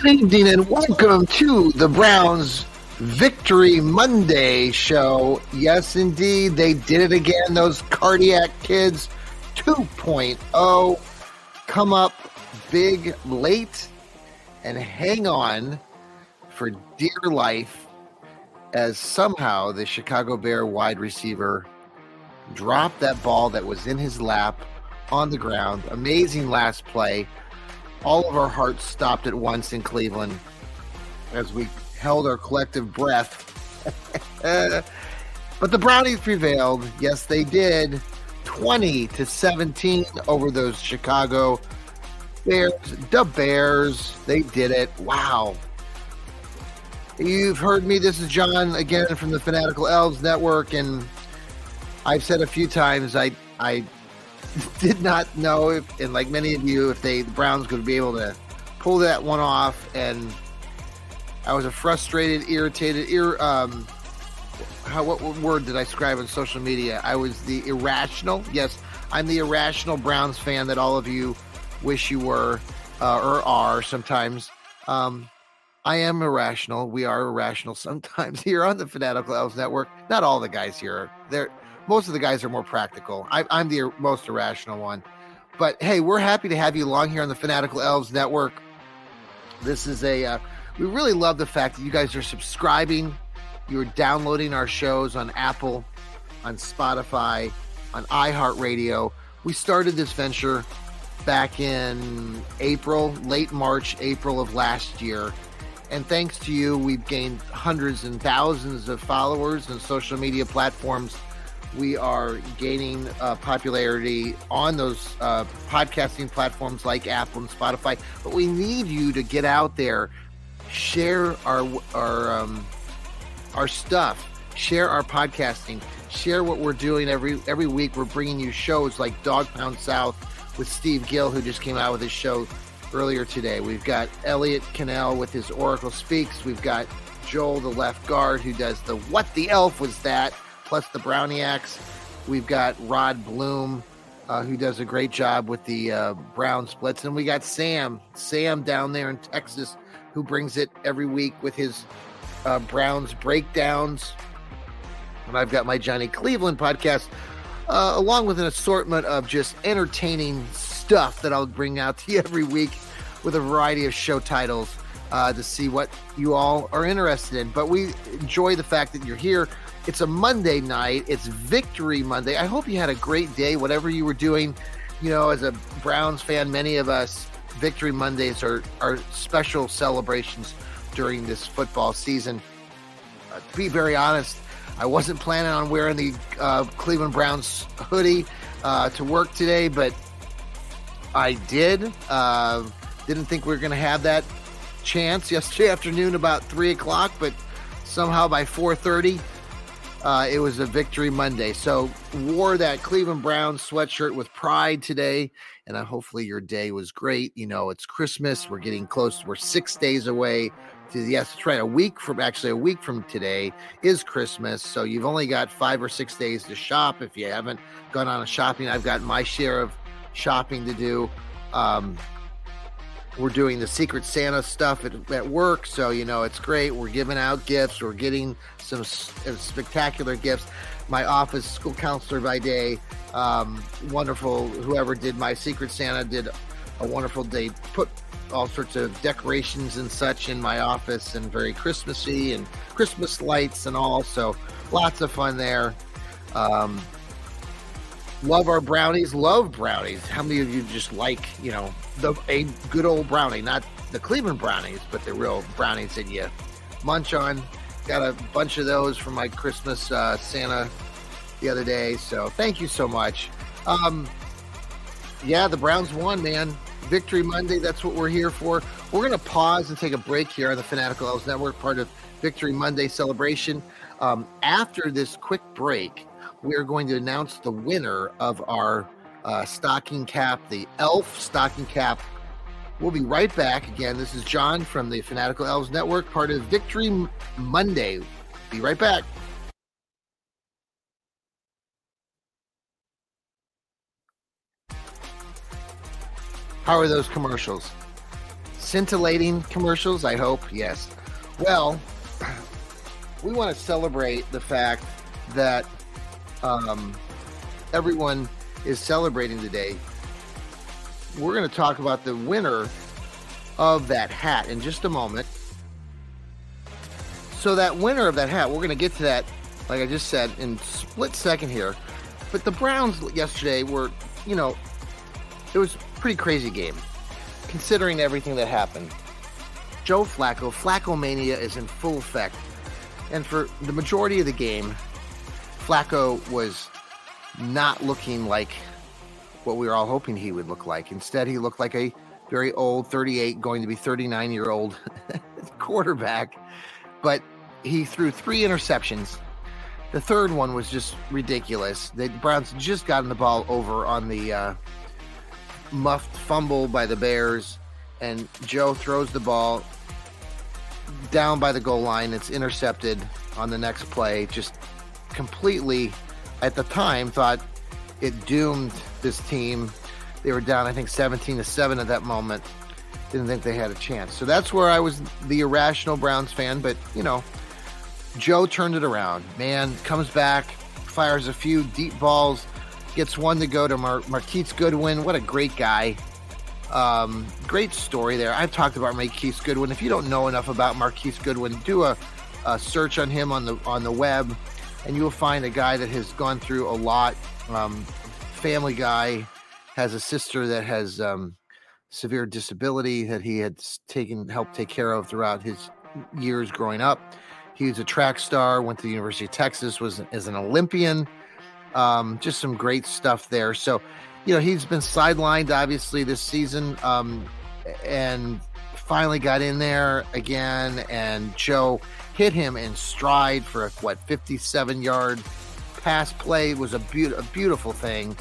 Good evening and welcome to the Browns Victory Monday show. Yes, indeed, they did it again. Those Kardiac Kids 2.0 come up big late and hang on for dear life as somehow the Chicago Bear wide receiver dropped that ball that was in his lap on the ground. Amazing last play. All of our hearts stopped at once in Cleveland as we held our collective breath. but the Brownies prevailed. Yes, they did. 20 to 17 over those Chicago Bears. The Bears, they did it. Wow. You've heard me. This is John again from the Fanatical Elves Network, and I've said a few times I I did not know if, and like many of you, if they the Browns could be able to pull that one off. And I was a frustrated, irritated, ir, um, how what word did I describe on social media? I was the irrational. Yes, I'm the irrational Browns fan that all of you wish you were uh, or are sometimes. Um, I am irrational. We are irrational sometimes here on the Fanatical Elves Network. Not all the guys here. They're most of the guys are more practical. I, am the most irrational one. But hey, we're happy to have you along here on the Fanatical Elves Network. This is a, uh, we really love the fact that you guys are subscribing. You're downloading our shows on Apple, on Spotify, on iHeartRadio. We started this venture back in April, late March, April of last year. And thanks to you, we've gained hundreds and thousands of followers and social media platforms we are gaining uh, popularity on those uh, podcasting platforms like Apple and Spotify. But we need you to get out there, share our our um, our stuff, share our podcasting, share what we're doing every every week. We're bringing you shows like Dog Pound South with Steve Gill, who just came out with his show earlier today. We've got Elliot Cannell with his Oracle Speaks. We've got Joel, the left guard, who does the What the Elf Was That? Plus the Browniacs. We've got Rod Bloom, uh, who does a great job with the uh, Browns Blitz. And we got Sam, Sam down there in Texas, who brings it every week with his uh, Browns breakdowns. And I've got my Johnny Cleveland podcast, uh, along with an assortment of just entertaining stuff that I'll bring out to you every week with a variety of show titles. Uh, to see what you all are interested in. But we enjoy the fact that you're here. It's a Monday night. It's Victory Monday. I hope you had a great day, whatever you were doing. You know, as a Browns fan, many of us, Victory Mondays are, are special celebrations during this football season. Uh, to be very honest, I wasn't planning on wearing the uh, Cleveland Browns hoodie uh, to work today, but I did. Uh, didn't think we were going to have that chance yesterday afternoon about three o'clock, but somehow by four thirty, uh, it was a victory Monday. So wore that Cleveland Browns sweatshirt with pride today, and hopefully your day was great. You know, it's Christmas. We're getting close. We're six days away. To, yes, that's right. A week from actually a week from today is Christmas. So you've only got five or six days to shop. If you haven't gone on a shopping, I've got my share of shopping to do. Um, we're doing the Secret Santa stuff at, at work, so you know it's great. We're giving out gifts. We're getting some uh, spectacular gifts. My office school counselor by day, um, wonderful. Whoever did my Secret Santa did a wonderful day. Put all sorts of decorations and such in my office, and very Christmassy and Christmas lights and all. So lots of fun there. Um, love our brownies. Love brownies. How many of you just like you know the a good old brownie, not the Cleveland brownies, but the real brownies that you munch on. Got a bunch of those from my Christmas uh, Santa the other day. So thank you so much. Um, yeah, the Browns won, man. Victory Monday. That's what we're here for. We're going to pause and take a break here on the Fanatical Elves Network, part of Victory Monday celebration. Um, after this quick break, we are going to announce the winner of our uh, stocking cap, the elf stocking cap. We'll be right back. Again, this is John from the Fanatical Elves Network, part of Victory Monday. Be right back. How are those commercials? scintillating commercials, I hope. Yes. Well, we want to celebrate the fact that um, everyone is celebrating today. We're going to talk about the winner of that hat in just a moment. So, that winner of that hat, we're going to get to that, like I just said, in split second here. But the Browns yesterday were, you know, it was pretty crazy game considering everything that happened. Joe Flacco, Flacco mania is in full effect. And for the majority of the game, Flacco was not looking like what we were all hoping he would look like. Instead, he looked like a very old 38, going to be 39 year old quarterback. But he threw three interceptions. The third one was just ridiculous. The Browns just gotten the ball over on the uh, muffed fumble by the Bears, and Joe throws the ball down by the goal line. It's intercepted on the next play. Just completely, at the time, thought it doomed this team. They were down, I think, 17 to 7 at that moment. Didn't think they had a chance. So that's where I was the irrational Browns fan. But, you know, Joe turned it around. Man comes back, fires a few deep balls gets one to go to Mar- Marquise Goodwin. What a great guy. Um, great story there. I've talked about Marquise Goodwin. If you don't know enough about Marquise Goodwin, do a, a search on him on the on the web, and you will find a guy that has gone through a lot. Um, family guy has a sister that has um, severe disability that he had taken helped take care of throughout his years growing up. He was a track star. Went to the University of Texas. Was as an Olympian. Um, just some great stuff there. So, you know, he's been sidelined obviously this season, um, and finally got in there again. And Joe hit him in stride for a what 57 yard pass play it was a, be- a beautiful thing.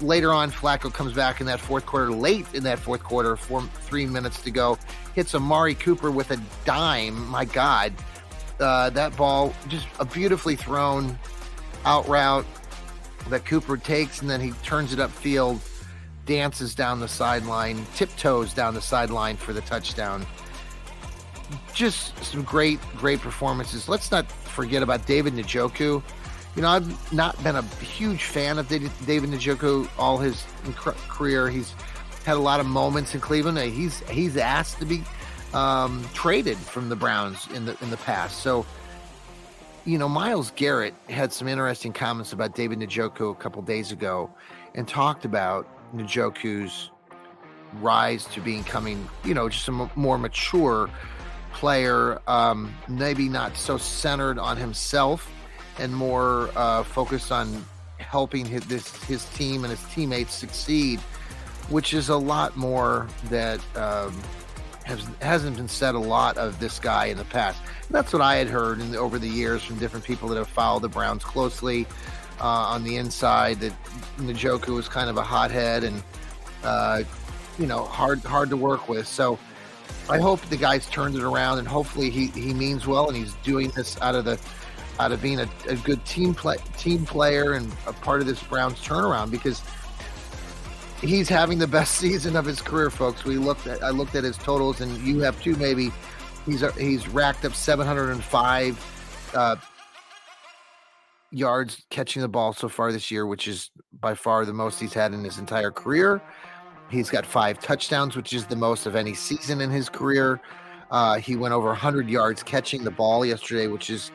Later on, Flacco comes back in that fourth quarter, late in that fourth quarter, four, three minutes to go, hits Amari Cooper with a dime. My God, uh, that ball just a beautifully thrown out route that Cooper takes, and then he turns it upfield, dances down the sideline, tiptoes down the sideline for the touchdown. Just some great, great performances. Let's not forget about David Njoku. You know, I've not been a huge fan of David Njoku all his career. He's had a lot of moments in Cleveland. He's he's asked to be um, traded from the Browns in the in the past. So you know, Myles Garrett had some interesting comments about David Njoku a couple days ago and talked about Njoku's rise to becoming, you know, just a m- more mature player, um, maybe not so centered on himself and more uh, focused on helping his, this, his team and his teammates succeed, which is a lot more that um, has, hasn't been said a lot of this guy in the past. And that's what I had heard in over the years from different people that have followed the Browns closely uh, on the inside. That Njoku was kind of a hothead and uh, you know hard hard to work with. So I hope the guy's turned it around, and hopefully he he means well, and he's doing this out of the out of being a, a good team play, team player and a part of this Browns turnaround because he's having the best season of his career, folks. We looked at I looked at his totals, and you have too. Maybe he's he's racked up 705 uh, yards catching the ball so far this year, which is by far the most he's had in his entire career. He's got five touchdowns, which is the most of any season in his career. Uh, he went over 100 yards catching the ball yesterday, which is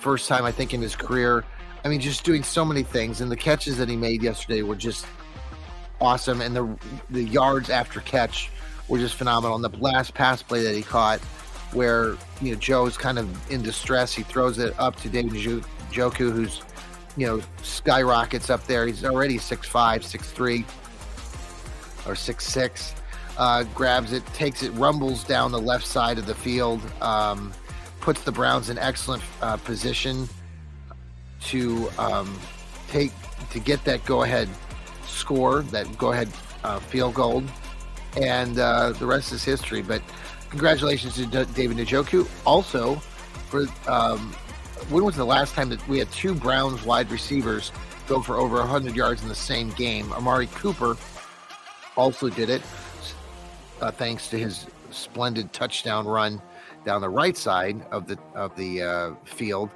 first time I think in his career. I mean, just doing so many things, and the catches that he made yesterday were just awesome, and the the yards after catch were just phenomenal. And the last pass play that he caught, where you know Joe's kind of in distress, he throws it up to David Njoku, who's you know skyrockets up there. He's already six five, six three, or six six. Uh, grabs it, takes it, rumbles down the left side of the field, um, puts the Browns in excellent uh, position to um, take to get that go ahead score, that go ahead uh, field goal, and uh, the rest is history. But congratulations to D- David Njoku. Also, for um, when was the last time that we had two Browns wide receivers go for over 100 yards in the same game? Amari Cooper also did it, uh, thanks to his splendid touchdown run down the right side of the of the uh, field,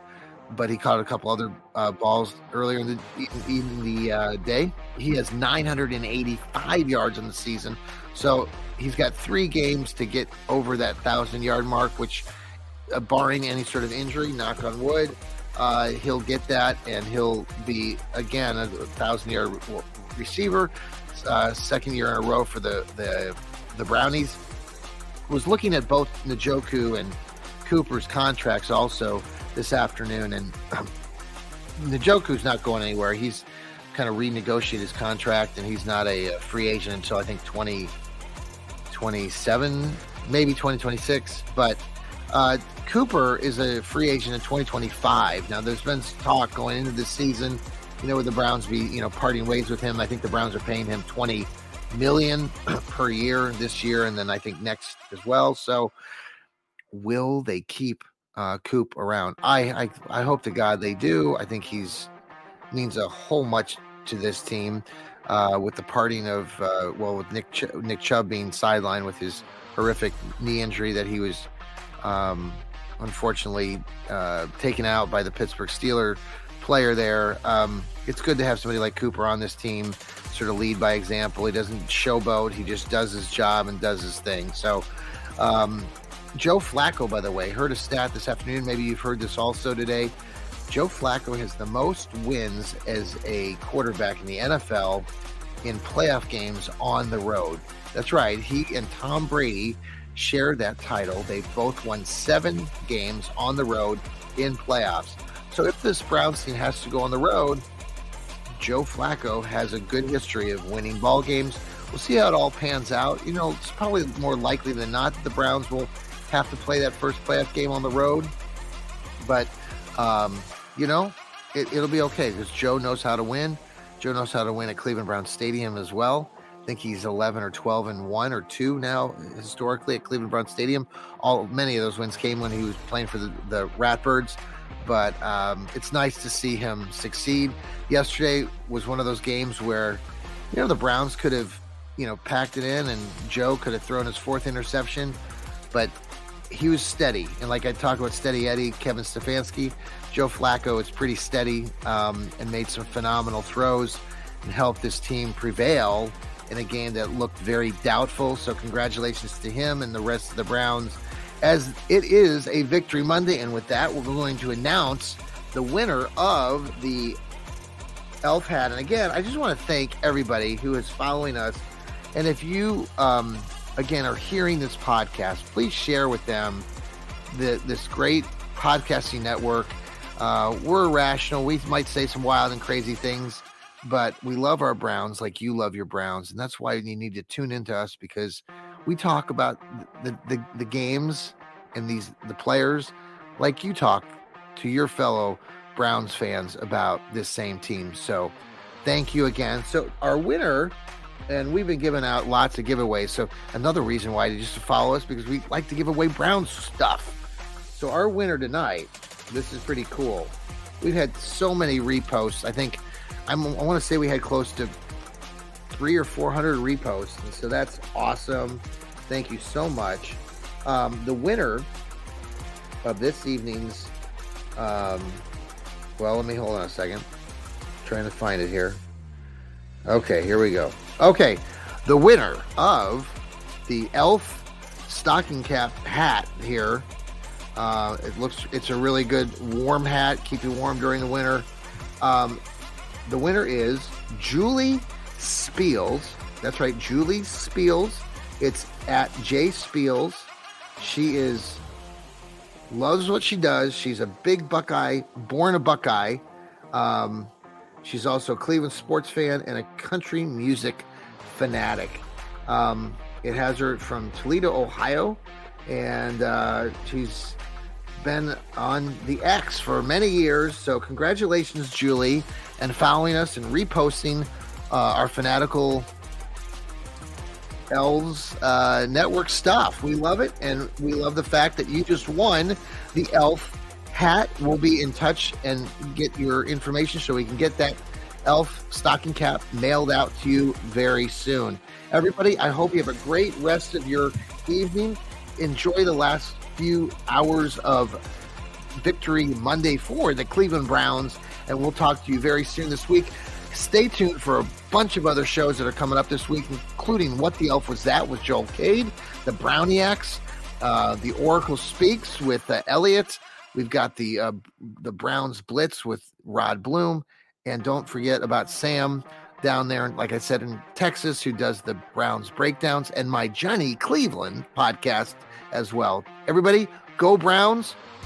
but he caught a couple other uh, balls earlier in the in the uh, day. He has 985 yards in the season, so he's got three games to get over that thousand yard mark, which, uh, barring any sort of injury, knock on wood, uh, he'll get that, and he'll be again a thousand yard receiver. Uh, second year in a row for the the the Brownies. Was looking at both Njoku and Cooper's contracts also this afternoon, and um, not going anywhere. He's kind of renegotiated his contract, and he's not a, a free agent until I think 2027, maybe 2026. But uh, Cooper is a free agent in 2025. Now, there's been talk going into this season, you know, would the Browns be, you know, parting ways with him? I think the Browns are paying him 20 million per year this year, and then I think next as well. So, will they keep uh, Coop around? I, I I hope to God they do. I think he's means a whole much to this team. Uh, with the parting of uh, well, with Nick Ch- Nick Chubb being sidelined with his horrific knee injury that he was um, unfortunately uh, taken out by the Pittsburgh Steeler player there. Um, it's good to have somebody like Cooper on this team, sort of lead by example. He doesn't showboat; he just does his job and does his thing. So, um, Joe Flacco, by the way, heard a stat this afternoon. Maybe you've heard this also today. Joe Flacco has the most wins as a quarterback in the NFL in playoff games on the road. That's right. He and Tom Brady share that title. They both won seven games on the road in playoffs. So if this Browns team has to go on the road, Joe Flacco has a good history of winning ball games. We'll see how it all pans out. You know, it's probably more likely than not that the Browns will have to play that first playoff game on the road. But, um, you know, it, it'll be okay because Joe knows how to win. Joe knows how to win at Cleveland Brown Stadium as well. Think he's 11 or 12 and one or two now historically at Cleveland Brown Stadium. All many of those wins came when he was playing for the, the Ratbirds but um, it's nice to see him succeed. Yesterday was one of those games where, you know, the Browns could have, you know, packed it in and Joe could have thrown his fourth interception, but he was steady. And like I talked about Steady Eddie, Kevin Stefanski, Joe Flacco is pretty steady um, and made some phenomenal throws and helped this team prevail in a game that looked very doubtful. So congratulations to him and the rest of the Browns as it is a Victory Monday. And with that, we're going to announce the winner of the Elf Hat. And again, I just want to thank everybody who is following us. And if you, um, again, are hearing this podcast, please share with them the, this great podcasting network. Uh, we're irrational. We might say some wild and crazy things, but we love our Browns like you love your Browns. And that's why you need to tune into us because we talk about the, the, the games and these the players like you talk to your fellow Browns fans about this same team. So thank you again. So our winner, and we've been giving out lots of giveaways. So another reason why you just to follow us because we like to give away Browns stuff. So our winner tonight, this is pretty cool. We've had so many reposts. I think I'm, I want to say we had close to three or 400 reposts. And so that's awesome. Thank you so much. Um, the winner of this evening's, um, well, let me hold on a second. I'm trying to find it here. Okay, here we go. Okay, the winner of the elf stocking cap hat here. Uh, it looks it's a really good warm hat, keep you warm during the winter. Um, the winner is Julie Spiels. That's right, Julie Spiels. It's at J Spiels. She is loves what she does. She's a big Buckeye, born a Buckeye. Um, she's also a Cleveland sports fan and a country music fanatic. Um, it has her from Toledo, Ohio, and uh, she's been on the X for many years. So, congratulations, Julie, and following us and reposting uh, our fanatical elves uh, network stuff. We love it, and we love the fact that you just won the elf hat. We'll be in touch and get your information so we can get that Elf stocking cap mailed out to you very soon. Everybody, I hope you have a great rest of your evening. Enjoy the last few hours of victory Monday for the Cleveland Browns, and we'll talk to you very soon this week. Stay tuned for a bunch of other shows that are coming up this week, including What the Elf Was That with Joel Cade, The Browniacs, uh, The Oracle Speaks with uh, Elliot. We've got the uh, the Browns Blitz with Rod Bloom, and don't forget about Sam down there, like I said, in Texas, who does the Browns breakdowns, and my Johnny Cleveland podcast as well. Everybody, go Browns.